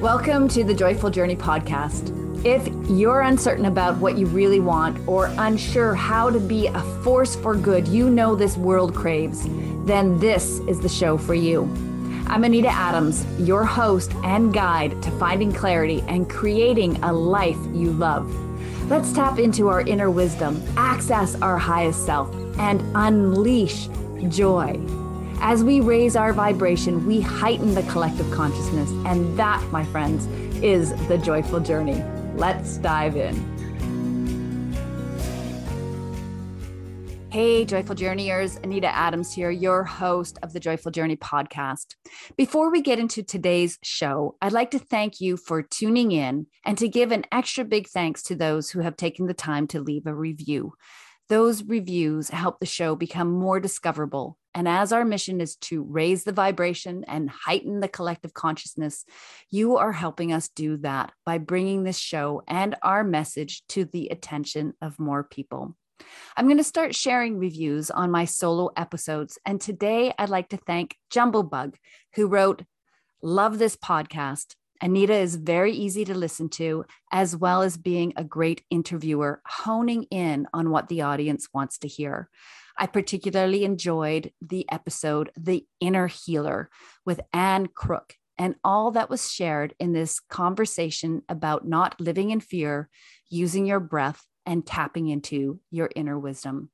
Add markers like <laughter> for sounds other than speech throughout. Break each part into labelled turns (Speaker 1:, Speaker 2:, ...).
Speaker 1: Welcome to the Joyful Journey podcast. If you're uncertain about what you really want or unsure how to be a force for good you know this world craves, then this is the show for you. I'm Anita Adams, your host and guide to finding clarity and creating a life you love. Let's tap into our inner wisdom, access our highest self, and unleash joy. As we raise our vibration, we heighten the collective consciousness. And that, my friends, is the joyful journey. Let's dive in. Hey, Joyful Journeyers, Anita Adams here, your host of the Joyful Journey podcast. Before we get into today's show, I'd like to thank you for tuning in and to give an extra big thanks to those who have taken the time to leave a review. Those reviews help the show become more discoverable. And as our mission is to raise the vibration and heighten the collective consciousness, you are helping us do that by bringing this show and our message to the attention of more people. I'm going to start sharing reviews on my solo episodes. And today I'd like to thank Jumblebug, who wrote, Love this podcast. Anita is very easy to listen to, as well as being a great interviewer, honing in on what the audience wants to hear. I particularly enjoyed the episode, The Inner Healer, with Anne Crook, and all that was shared in this conversation about not living in fear, using your breath, and tapping into your inner wisdom.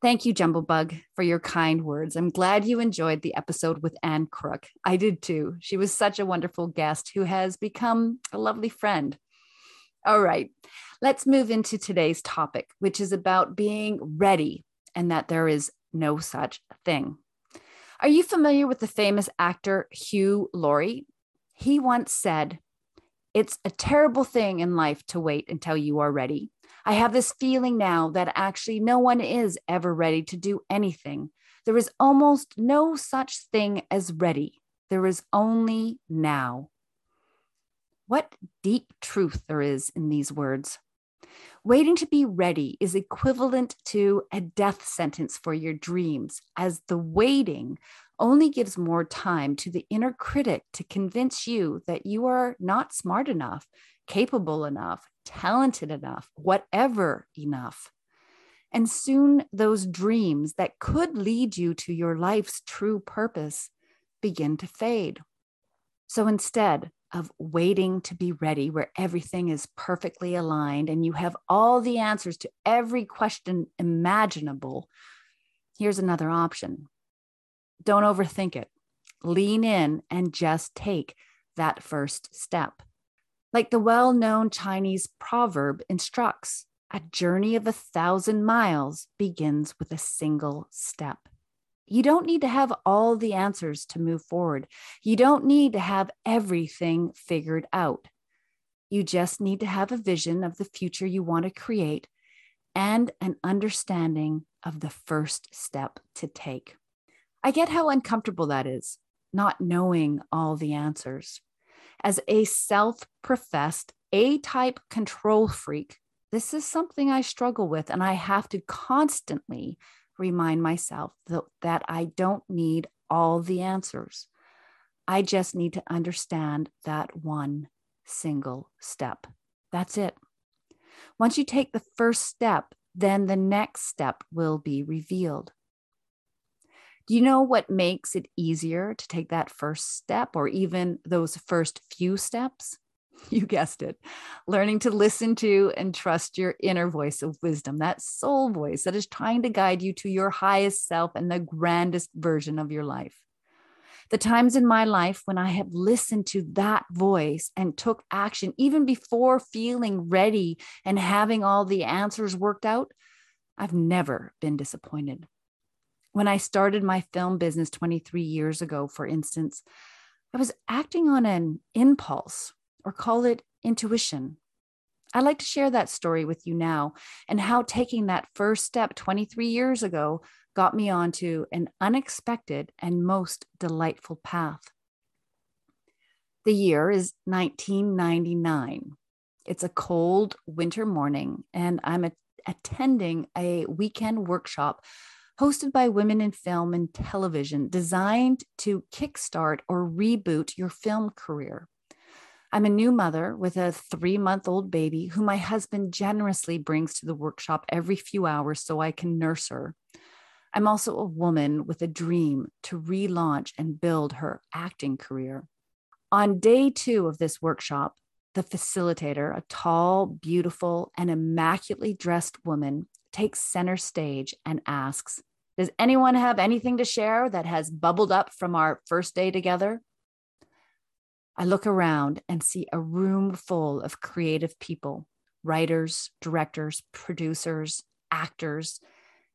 Speaker 1: Thank you, Jumblebug, for your kind words. I'm glad you enjoyed the episode with Anne Crook. I did too. She was such a wonderful guest who has become a lovely friend. All right, let's move into today's topic, which is about being ready and that there is no such thing. Are you familiar with the famous actor Hugh Laurie? He once said, It's a terrible thing in life to wait until you are ready. I have this feeling now that actually no one is ever ready to do anything. There is almost no such thing as ready, there is only now. What deep truth there is in these words. Waiting to be ready is equivalent to a death sentence for your dreams, as the waiting only gives more time to the inner critic to convince you that you are not smart enough, capable enough, talented enough, whatever enough. And soon those dreams that could lead you to your life's true purpose begin to fade. So instead of waiting to be ready, where everything is perfectly aligned and you have all the answers to every question imaginable, here's another option. Don't overthink it. Lean in and just take that first step. Like the well known Chinese proverb instructs, a journey of a thousand miles begins with a single step. You don't need to have all the answers to move forward. You don't need to have everything figured out. You just need to have a vision of the future you want to create and an understanding of the first step to take. I get how uncomfortable that is, not knowing all the answers. As a self professed A type control freak, this is something I struggle with, and I have to constantly remind myself that, I don't need all the answers. I just need to understand that one single step. That's it. Once you take the first step, then the next step will be revealed. Do you know what makes it easier to take that first step or even those first few steps? <laughs> You guessed it. Learning to listen to and trust your inner voice of wisdom, that soul voice that is trying to guide you to your highest self and the grandest version of your life. The times in my life when I have listened to that voice and took action, even before feeling ready and having all the answers worked out, I've never been disappointed. When I started my film business 23 years ago, for instance, I was acting on an impulse or call it intuition. I'd like to share that story with you now and how taking that first step 23 years ago got me onto an unexpected and most delightful path. The year is 1999. It's a cold winter morning, and I'm a- attending a weekend workshop hosted by women in film and television, designed to kickstart or reboot your film career. I'm a new mother with a three month old baby who my husband generously brings to the workshop every few hours so I can nurse her. I'm also a woman with a dream to relaunch and build her acting career. On day two of this workshop, the facilitator, a tall, beautiful, and immaculately dressed woman, takes center stage and asks, Does anyone have anything to share that has bubbled up from our first day together? I look around and see a room full of creative people writers, directors, producers, actors.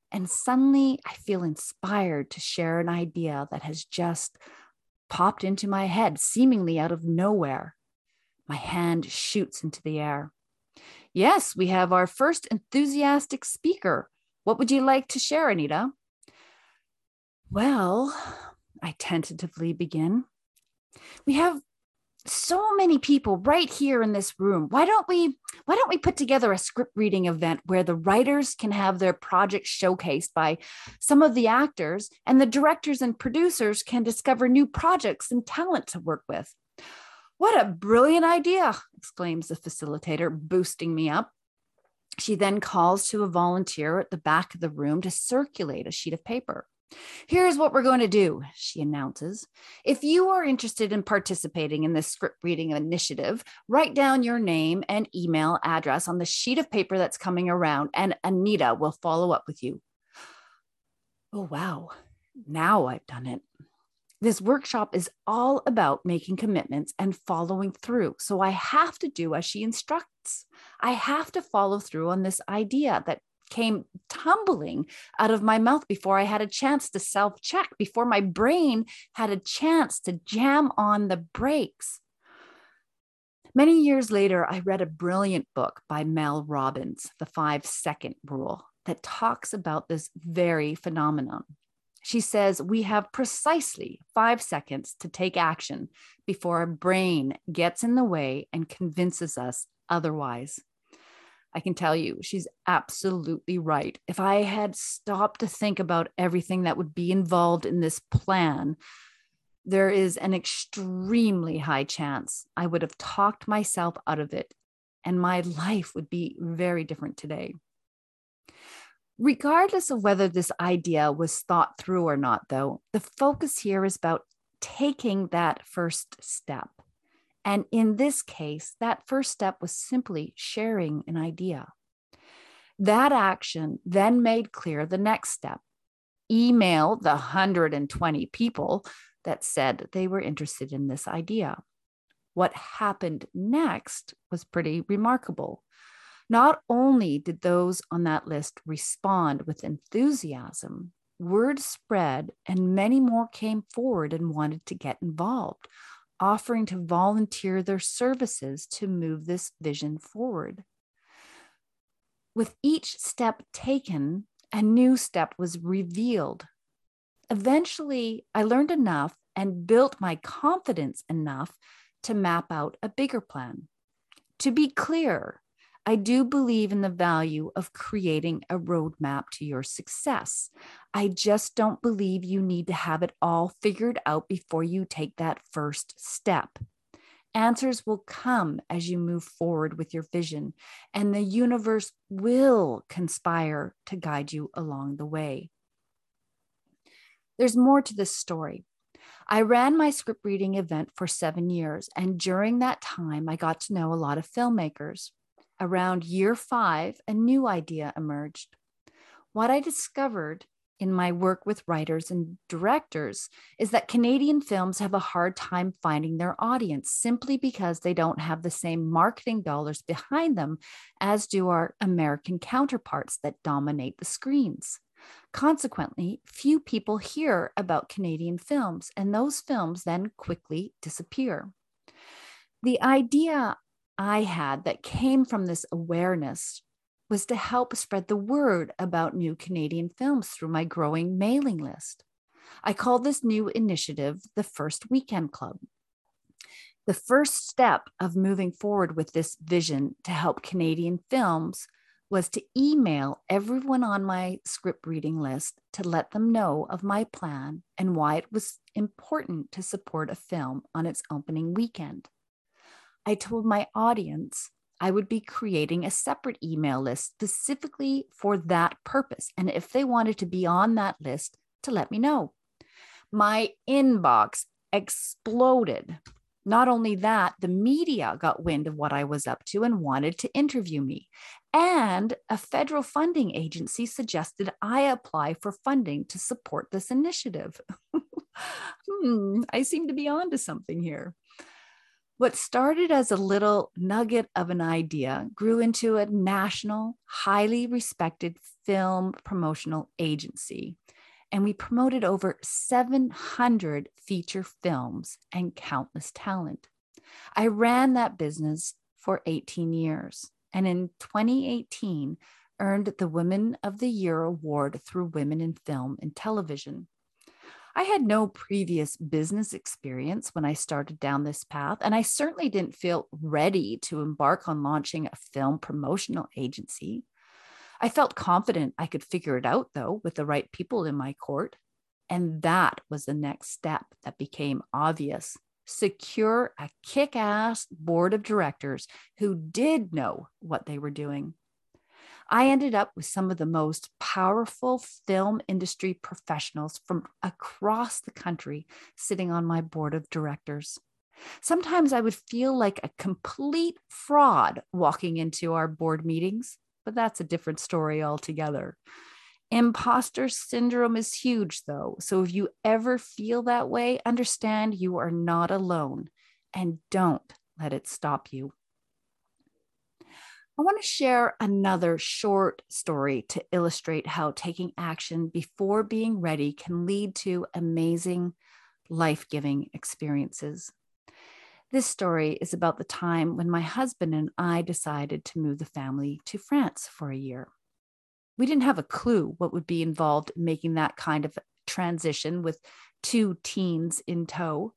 Speaker 1: And suddenly I feel inspired to share an idea that has just popped into my head, seemingly out of nowhere. My hand shoots into the air. Yes, we have our first enthusiastic speaker. What would you like to share, Anita? Well, I tentatively begin. We have so many people right here in this room. Why don't we why don't we put together a script reading event where the writers can have their projects showcased by some of the actors and the directors and producers can discover new projects and talent to work with? What a brilliant idea exclaims the facilitator boosting me up. She then calls to a volunteer at the back of the room to circulate a sheet of paper Here's what we're going to do, she announces. If you are interested in participating in this script reading initiative, write down your name and email address on the sheet of paper that's coming around, and Anita will follow up with you. Oh, wow. Now I've done it. This workshop is all about making commitments and following through. So I have to do as she instructs. I have to follow through on this idea that came tumbling out of my mouth before I had a chance to self check, before my brain had a chance to jam on the brakes. Many years later, I read a brilliant book by Mel Robbins, The Five Second Rule, that talks about this very phenomenon. She says we have precisely five seconds to take action before our brain gets in the way and convinces us otherwise. I can tell you she's absolutely right. If I had stopped to think about everything that would be involved in this plan, there is an extremely high chance I would have talked myself out of it, and my life would be very different today. Regardless of whether this idea was thought through or not, though, the focus here is about taking that first step. And in this case, that first step was simply sharing an idea. That action then made clear the next step email the 120 people that said they were interested in this idea. What happened next was pretty remarkable. Not only did those on that list respond with enthusiasm, word spread and many more came forward and wanted to get involved, offering to volunteer their services to move this vision forward. With each step taken, a new step was revealed. Eventually, I learned enough and built my confidence enough to map out a bigger plan. To be clear, I do believe in the value of creating a roadmap to your success. I just don't believe you need to have it all figured out before you take that first step. Answers will come as you move forward with your vision, and the universe will conspire to guide you along the way. There's more to this story. I ran my script reading event for seven years, and during that time, I got to know a lot of filmmakers around year five, a new idea emerged. What I discovered in my work with writers and directors is that Canadian films have a hard time finding their audience simply because they don't have the same marketing dollars behind them as do our American counterparts that dominate the screens. Consequently, few people hear about Canadian films, and those films then quickly disappear. The idea I had that came from this awareness was to help spread the word about new Canadian films through my growing mailing list. I called this new initiative the First Weekend Club. The first step of moving forward with this vision to help Canadian films was to email everyone on my script reading list to let them know of my plan and why it was important to support a film on its opening weekend. I told my audience I would be creating a separate email list specifically for that purpose. And if they wanted to be on that list, to let me know. My inbox exploded. Not only that, the media got wind of what I was up to and wanted to interview me. And a federal funding agency suggested I apply for funding to support this initiative. <laughs> hmm, I seem to be onto something here. What started as a little nugget of an idea grew into a national, highly respected film promotional agency. And we promoted over 700 feature films and countless talent. I ran that business for 18 years. And in 2018, earned the Women of the Year award through Women in Film and Television. I had no previous business experience when I started down this path, and I certainly didn't feel ready to embark on launching a film promotional agency. I felt confident I could figure it out, though, with the right people in my court. And that was the next step that became obvious. Secure a kick ass board of directors who did know what they were doing. I ended up with some of the most powerful film industry professionals from across the country sitting on my board of directors. Sometimes I would feel like a complete fraud walking into our board meetings, but that's a different story altogether. Imposter syndrome is huge, though. So if you ever feel that way, understand you are not alone and don't let it stop you. I want to share another short story to illustrate how taking action before being ready can lead to amazing, life giving experiences. This story is about the time when my husband and I decided to move the family to France for a year. We didn't have a clue what would be involved in making that kind of transition with two teens in tow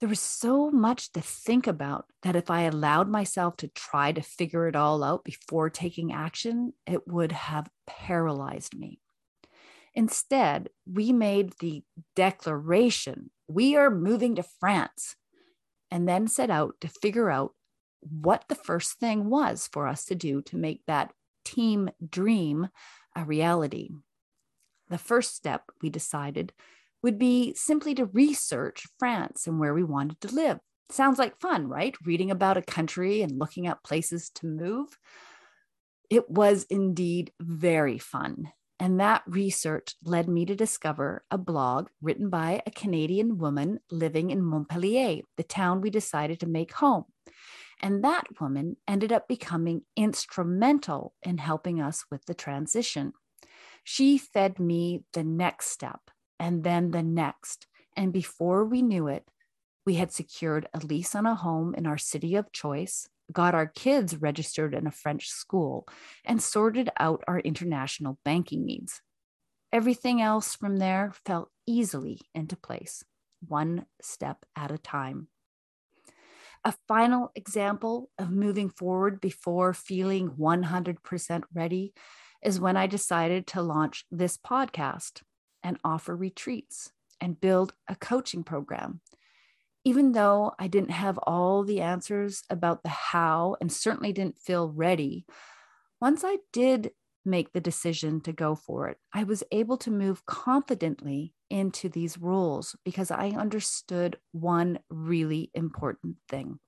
Speaker 1: there was so much to think about that if I allowed myself to try to figure it all out before taking action, it would have paralyzed me. Instead, we made the declaration we are moving to France and then set out to figure out what the first thing was for us to do to make that team dream a reality. The first step we decided would be simply to research France and where we wanted to live. Sounds like fun, right? Reading about a country and looking at places to move. It was indeed very fun. And that research led me to discover a blog written by a Canadian woman living in Montpellier, the town we decided to make home. And that woman ended up becoming instrumental in helping us with the transition. She fed me the next step and then the next. And before we knew it, we had secured a lease on a home in our city of choice, got our kids registered in a French school, and sorted out our international banking needs. Everything else from there fell easily into place, one step at a time. A final example of moving forward before feeling 100% ready is when I decided to launch this podcast and offer retreats and build a coaching program. Even though I didn't have all the answers about the how and certainly didn't feel ready, once I did make the decision to go for it, I was able to move confidently into these roles because I understood one really important thing.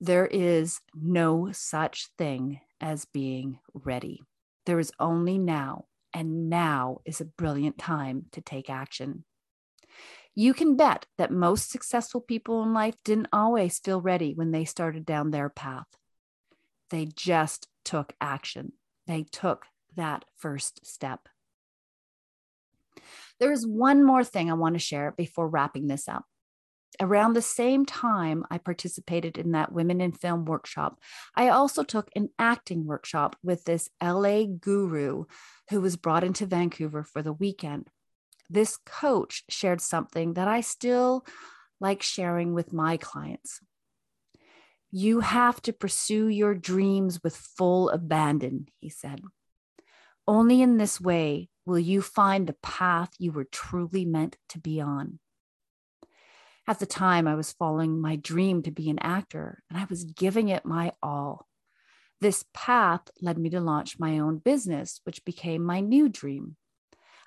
Speaker 1: There is no such thing as being ready. There is only now and now is a brilliant time to take action. You can bet that most successful people in life didn't always feel ready when they started down their path. They just took action, they took that first step. There is one more thing I want to share before wrapping this up around the same time I participated in that Women in Film workshop, I also took an acting workshop with this LA guru who was brought into Vancouver for the weekend. This coach shared something that I still like sharing with my clients. You have to pursue your dreams with full abandon, he said. Only in this way will you find the path you were truly meant to be on. At the time, I was following my dream to be an actor, and I was giving it my all. This path led me to launch my own business, which became my new dream.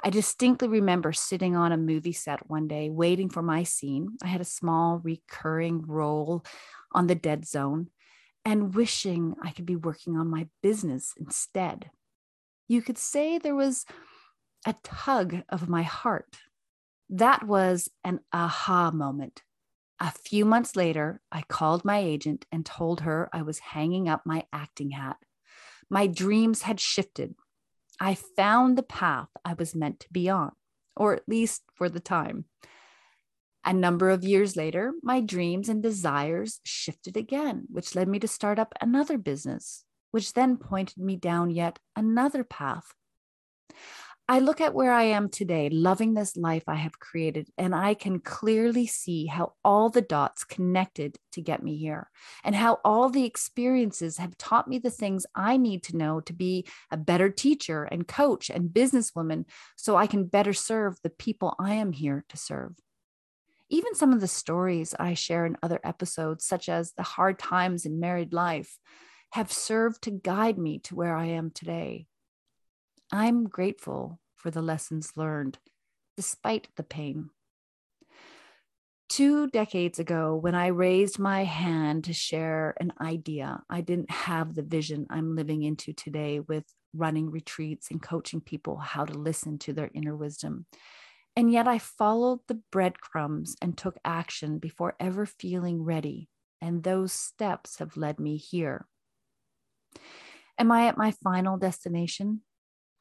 Speaker 1: I distinctly remember sitting on a movie set one day, waiting for my scene. I had a small recurring role on the dead zone and wishing I could be working on my business instead. You could say there was a tug of my heart. That was an aha moment. A few months later, I called my agent and told her I was hanging up my acting hat. My dreams had shifted. I found the path I was meant to be on, or at least for the time. A number of years later, my dreams and desires shifted again, which led me to start up another business, which then pointed me down yet another path. I look at where I am today, loving this life I have created, and I can clearly see how all the dots connected to get me here, and how all the experiences have taught me the things I need to know to be a better teacher and coach and businesswoman so I can better serve the people I am here to serve. Even some of the stories I share in other episodes, such as the hard times in married life, have served to guide me to where I am today. I'm grateful for the lessons learned, despite the pain. Two decades ago, when I raised my hand to share an idea, I didn't have the vision I'm living into today with running retreats and coaching people how to listen to their inner wisdom. And yet I followed the breadcrumbs and took action before ever feeling ready. And those steps have led me here. Am I at my final destination?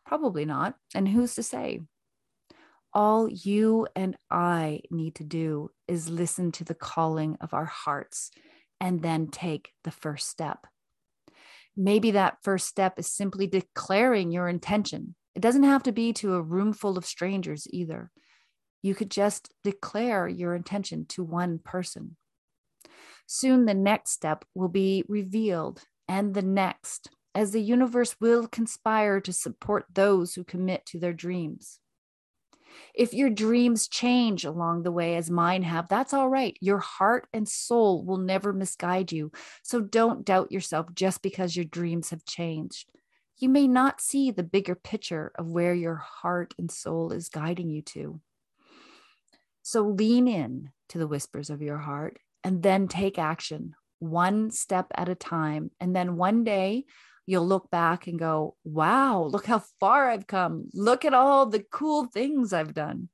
Speaker 1: Probably not. And who's to say? All you and I need to do is listen to the calling of our hearts and then take the first step. Maybe that first step is simply declaring your intention. It doesn't have to be to a room full of strangers either. You could just declare your intention to one person. Soon the next step will be revealed, and the next, as the universe will conspire to support those who commit to their dreams. If your dreams change along the way, as mine have, that's all right. Your heart and soul will never misguide you. So don't doubt yourself just because your dreams have changed. You may not see the bigger picture of where your heart and soul is guiding you to. So lean in to the whispers of your heart and then take action one step at a time. And then one day you'll look back and go, wow, look how far I've come. Look at all the cool things I've done.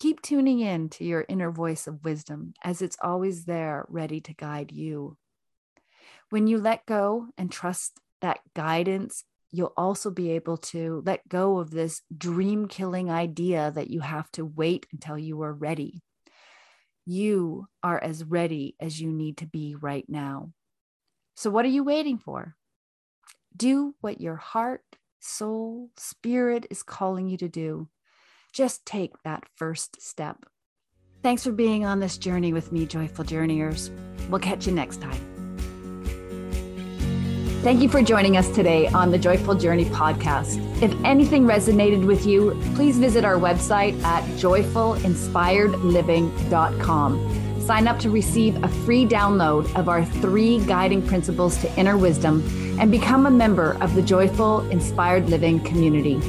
Speaker 1: Keep tuning in to your inner voice of wisdom as it's always there, ready to guide you. When you let go and trust that guidance, you'll also be able to let go of this dream killing idea that you have to wait until you are ready. You are as ready as you need to be right now. So, what are you waiting for? Do what your heart, soul, spirit is calling you to do. Just take that first step. Thanks for being on this journey with me, Joyful Journeyers. We'll catch you next time. Thank you for joining us today on the Joyful Journey podcast. If anything resonated with you, please visit our website at joyfulinspiredliving.com sign up to receive a free download of our three guiding principles to inner wisdom and become a member of the Joyful Inspired Living community.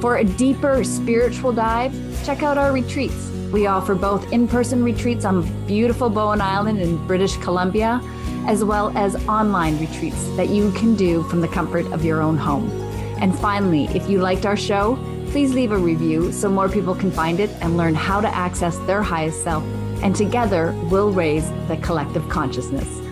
Speaker 1: For a deeper spiritual dive, check out our retreats. We offer both in person retreats on beautiful Bowen Island in British Columbia, as well as online retreats that you can do from the comfort of your own home. And finally, if you liked our show, please leave a review so more people can find it and learn how to access their highest self and together we'll raise the collective consciousness.